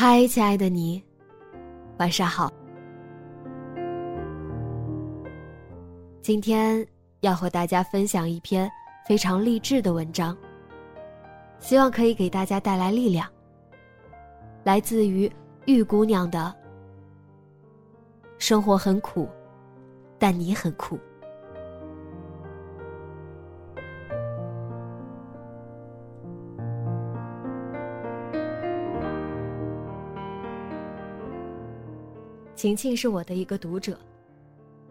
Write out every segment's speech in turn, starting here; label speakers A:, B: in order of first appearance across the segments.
A: 嗨，亲爱的你，晚上好。今天要和大家分享一篇非常励志的文章，希望可以给大家带来力量。来自于玉姑娘的：“生活很苦，但你很酷。”晴晴是我的一个读者，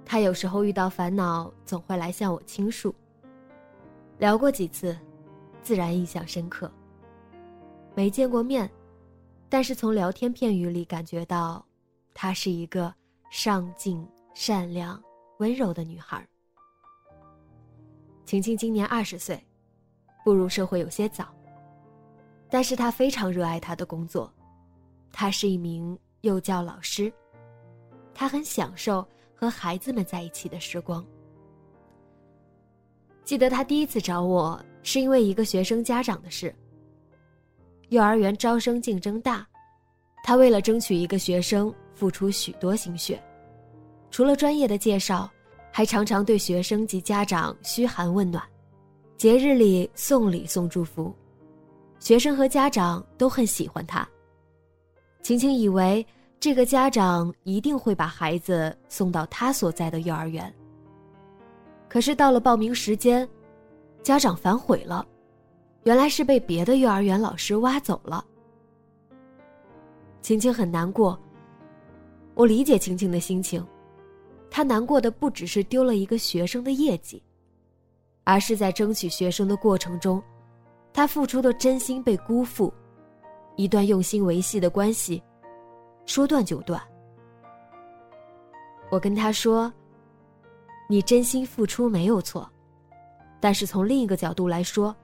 A: 她有时候遇到烦恼，总会来向我倾诉。聊过几次，自然印象深刻。没见过面，但是从聊天片语里感觉到，她是一个上进、善良、温柔的女孩。晴晴今年二十岁，步入社会有些早，但是她非常热爱她的工作，她是一名幼教老师。他很享受和孩子们在一起的时光。记得他第一次找我是因为一个学生家长的事。幼儿园招生竞争大，他为了争取一个学生付出许多心血，除了专业的介绍，还常常对学生及家长嘘寒问暖，节日里送礼送祝福，学生和家长都很喜欢他。晴晴以为。这个家长一定会把孩子送到他所在的幼儿园。可是到了报名时间，家长反悔了，原来是被别的幼儿园老师挖走了。晴晴很难过。我理解晴晴的心情，她难过的不只是丢了一个学生的业绩，而是在争取学生的过程中，她付出的真心被辜负，一段用心维系的关系。说断就断。我跟他说：“你真心付出没有错，但是从另一个角度来说，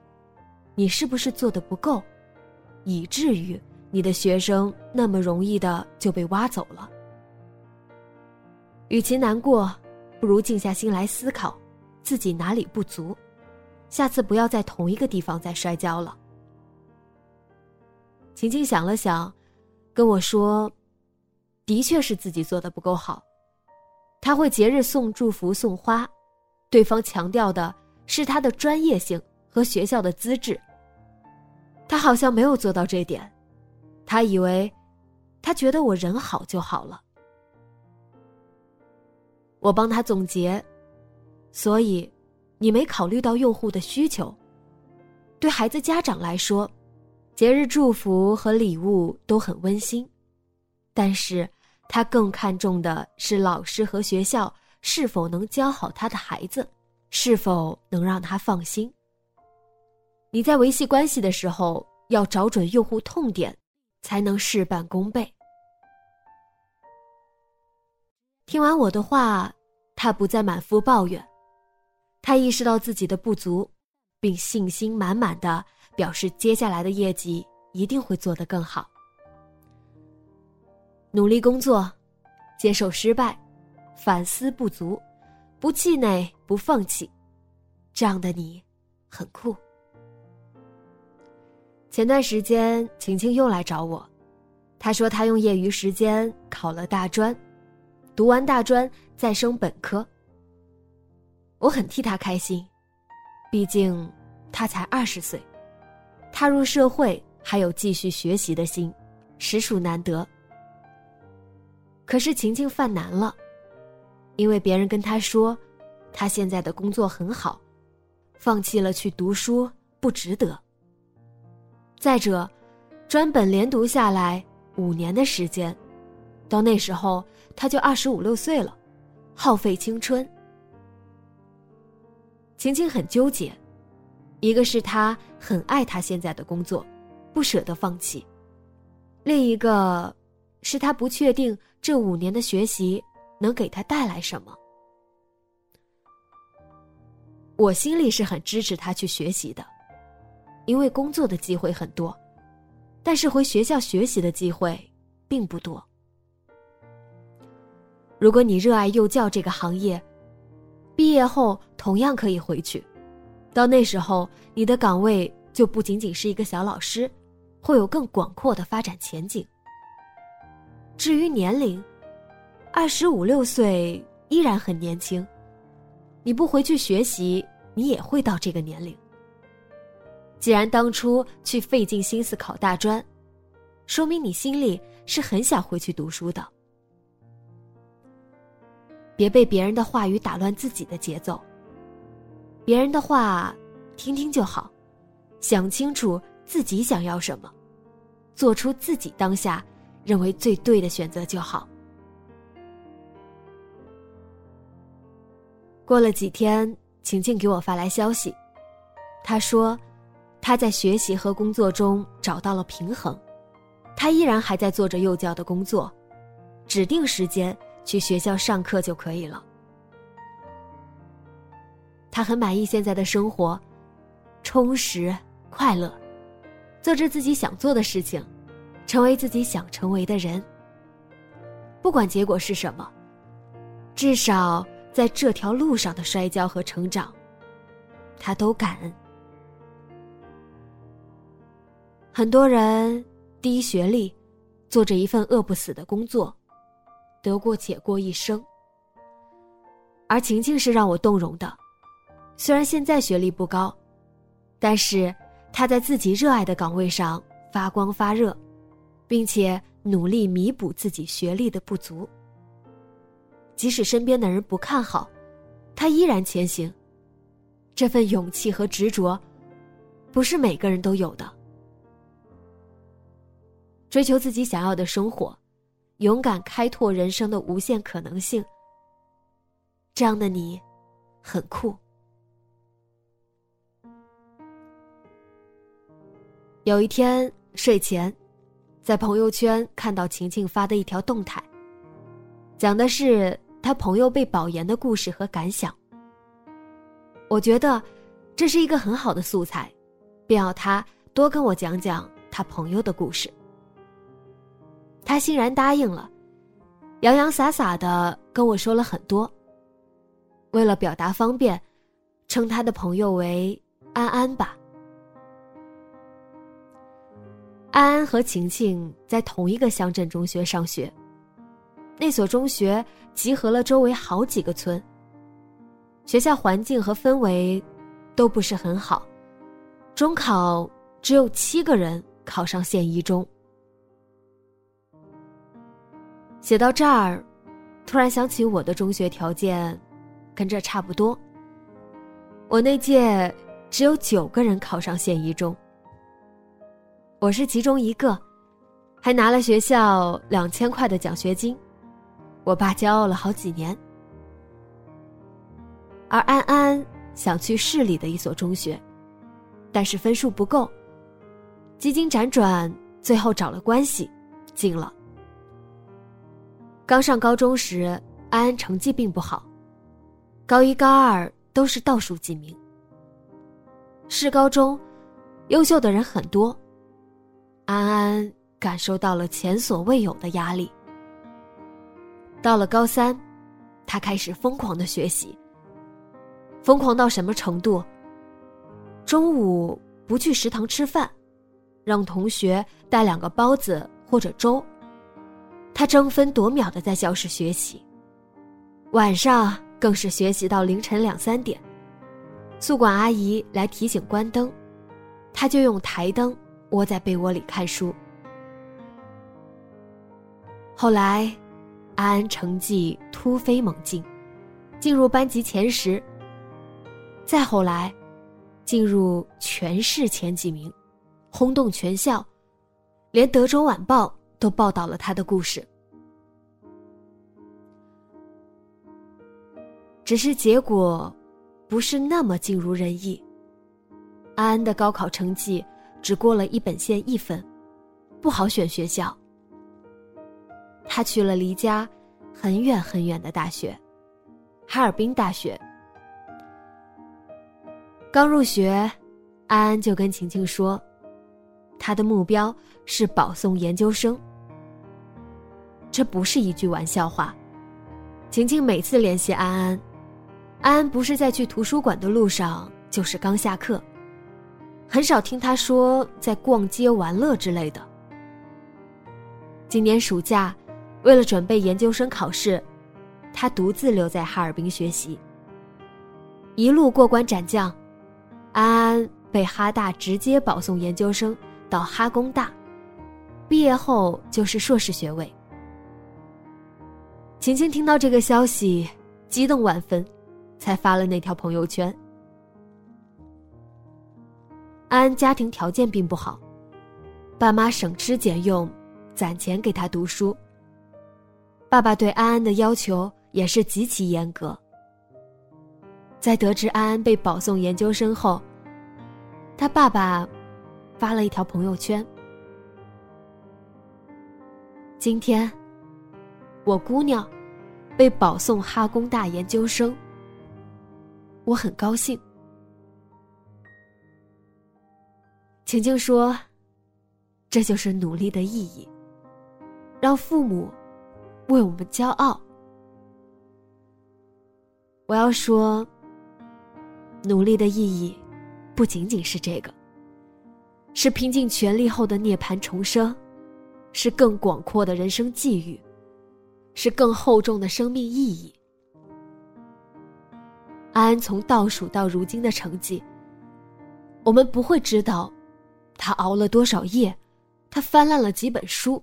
A: 你是不是做的不够，以至于你的学生那么容易的就被挖走了？与其难过，不如静下心来思考自己哪里不足，下次不要在同一个地方再摔跤了。”晴晴想了想，跟我说。的确是自己做的不够好，他会节日送祝福送花，对方强调的是他的专业性和学校的资质。他好像没有做到这点，他以为，他觉得我人好就好了。我帮他总结，所以，你没考虑到用户的需求。对孩子家长来说，节日祝福和礼物都很温馨。但是，他更看重的是老师和学校是否能教好他的孩子，是否能让他放心。你在维系关系的时候，要找准用户痛点，才能事半功倍。听完我的话，他不再满腹抱怨，他意识到自己的不足，并信心满满的表示，接下来的业绩一定会做得更好。努力工作，接受失败，反思不足，不气馁，不放弃，这样的你，很酷。前段时间，晴晴又来找我，她说她用业余时间考了大专，读完大专再升本科。我很替他开心，毕竟他才二十岁，踏入社会还有继续学习的心，实属难得。可是晴晴犯难了，因为别人跟她说，她现在的工作很好，放弃了去读书不值得。再者，专本连读下来五年的时间，到那时候他就二十五六岁了，耗费青春。晴晴很纠结，一个是她很爱她现在的工作，不舍得放弃；另一个，是她不确定。这五年的学习能给他带来什么？我心里是很支持他去学习的，因为工作的机会很多，但是回学校学习的机会并不多。如果你热爱幼教这个行业，毕业后同样可以回去，到那时候你的岗位就不仅仅是一个小老师，会有更广阔的发展前景。至于年龄，二十五六岁依然很年轻。你不回去学习，你也会到这个年龄。既然当初去费尽心思考大专，说明你心里是很想回去读书的。别被别人的话语打乱自己的节奏。别人的话，听听就好，想清楚自己想要什么，做出自己当下。认为最对的选择就好。过了几天，晴晴给我发来消息，她说，她在学习和工作中找到了平衡，她依然还在做着幼教的工作，指定时间去学校上课就可以了。她很满意现在的生活，充实快乐，做着自己想做的事情。成为自己想成为的人。不管结果是什么，至少在这条路上的摔跤和成长，他都感恩。很多人低学历，做着一份饿不死的工作，得过且过一生。而晴晴是让我动容的，虽然现在学历不高，但是她在自己热爱的岗位上发光发热。并且努力弥补自己学历的不足。即使身边的人不看好，他依然前行。这份勇气和执着，不是每个人都有的。追求自己想要的生活，勇敢开拓人生的无限可能性。这样的你，很酷。有一天睡前。在朋友圈看到晴晴发的一条动态，讲的是他朋友被保研的故事和感想。我觉得这是一个很好的素材，便要他多跟我讲讲他朋友的故事。他欣然答应了，洋洋洒洒的跟我说了很多。为了表达方便，称他的朋友为安安吧。安安和晴晴在同一个乡镇中学上学。那所中学集合了周围好几个村。学校环境和氛围都不是很好，中考只有七个人考上县一中。写到这儿，突然想起我的中学条件跟这差不多。我那届只有九个人考上县一中。我是其中一个，还拿了学校两千块的奖学金，我爸骄傲了好几年。而安安想去市里的一所中学，但是分数不够，几经辗转，最后找了关系，进了。刚上高中时，安安成绩并不好，高一高二都是倒数几名。市高中，优秀的人很多。安安感受到了前所未有的压力。到了高三，他开始疯狂的学习。疯狂到什么程度？中午不去食堂吃饭，让同学带两个包子或者粥他争分夺秒的在教室学习，晚上更是学习到凌晨两三点。宿管阿姨来提醒关灯，他就用台灯窝在被窝里看书。后来，安安成绩突飞猛进，进入班级前十。再后来，进入全市前几名，轰动全校，连德州晚报都报道了他的故事。只是结果，不是那么尽如人意。安安的高考成绩只过了一本线一分，不好选学校。他去了离家很远很远的大学——哈尔滨大学。刚入学，安安就跟晴晴说，他的目标是保送研究生。这不是一句玩笑话。晴晴每次联系安安，安安不是在去图书馆的路上，就是刚下课，很少听他说在逛街玩乐之类的。今年暑假。为了准备研究生考试，他独自留在哈尔滨学习。一路过关斩将，安安被哈大直接保送研究生到哈工大，毕业后就是硕士学位。晴晴听到这个消息，激动万分，才发了那条朋友圈。安安家庭条件并不好，爸妈省吃俭用，攒钱给他读书。爸爸对安安的要求也是极其严格。在得知安安被保送研究生后，他爸爸发了一条朋友圈：“今天，我姑娘被保送哈工大研究生，我很高兴。”晴晴说：“这就是努力的意义，让父母。”为我们骄傲。我要说，努力的意义不仅仅是这个，是拼尽全力后的涅槃重生，是更广阔的人生际遇，是更厚重的生命意义。安安从倒数到如今的成绩，我们不会知道，他熬了多少夜，他翻烂了几本书。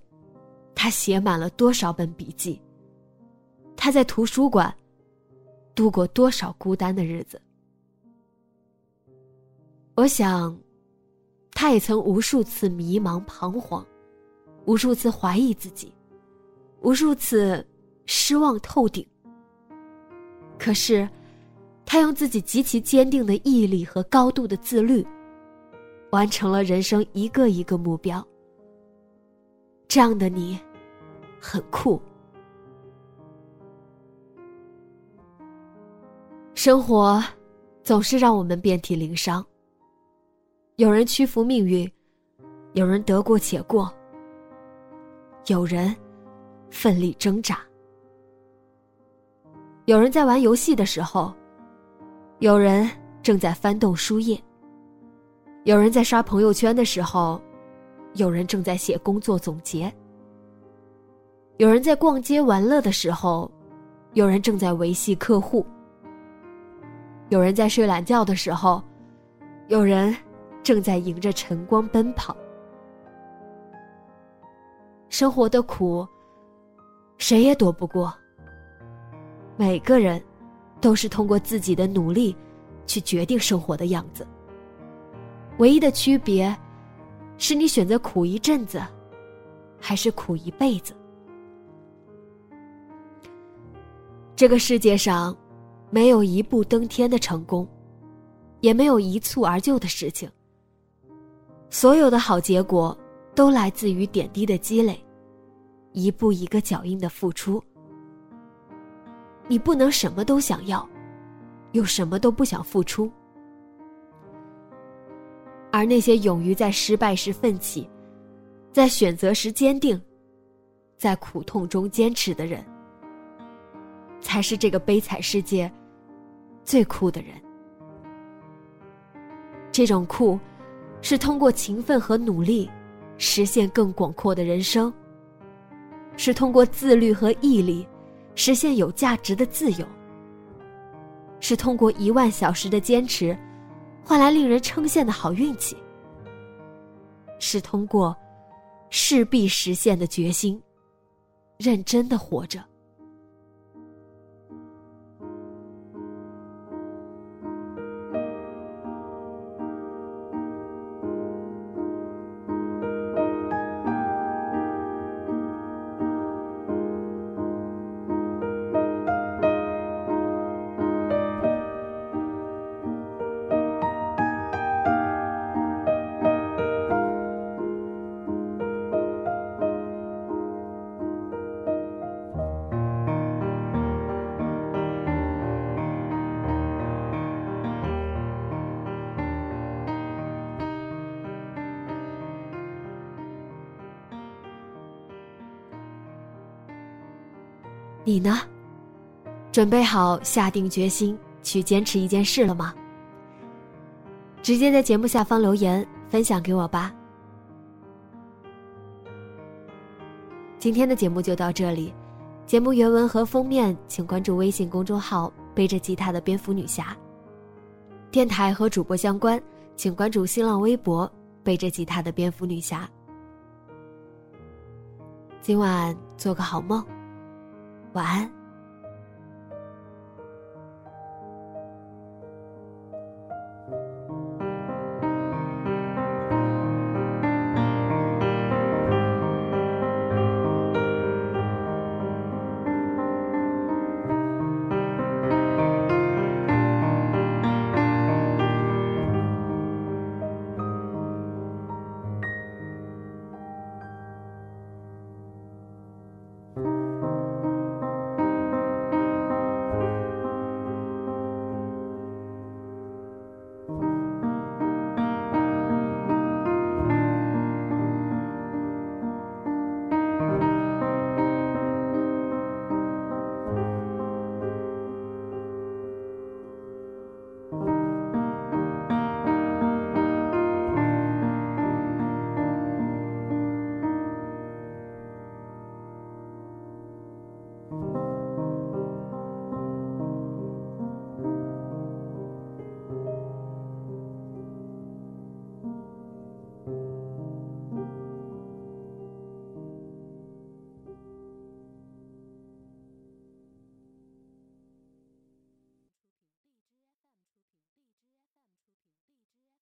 A: 他写满了多少本笔记？他在图书馆度过多少孤单的日子？我想，他也曾无数次迷茫彷徨，无数次怀疑自己，无数次失望透顶。可是，他用自己极其坚定的毅力和高度的自律，完成了人生一个一个目标。这样的你，很酷。生活总是让我们遍体鳞伤。有人屈服命运，有人得过且过，有人奋力挣扎。有人在玩游戏的时候，有人正在翻动书页。有人在刷朋友圈的时候。有人正在写工作总结，有人在逛街玩乐的时候，有人正在维系客户，有人在睡懒觉的时候，有人正在迎着晨光奔跑。生活的苦，谁也躲不过。每个人都是通过自己的努力去决定生活的样子，唯一的区别。是你选择苦一阵子，还是苦一辈子？这个世界上，没有一步登天的成功，也没有一蹴而就的事情。所有的好结果，都来自于点滴的积累，一步一个脚印的付出。你不能什么都想要，又什么都不想付出。而那些勇于在失败时奋起，在选择时坚定，在苦痛中坚持的人，才是这个悲惨世界最酷的人。这种酷，是通过勤奋和努力，实现更广阔的人生，是通过自律和毅力，实现有价值的自由。是通过一万小时的坚持，换来令人称羡的好运气。是通过势必实现的决心，认真的活着。你呢？准备好下定决心去坚持一件事了吗？直接在节目下方留言分享给我吧。今天的节目就到这里，节目原文和封面请关注微信公众号“背着吉他的蝙蝠女侠”。电台和主播相关，请关注新浪微博“背着吉他的蝙蝠女侠”。今晚做个好梦。晚安。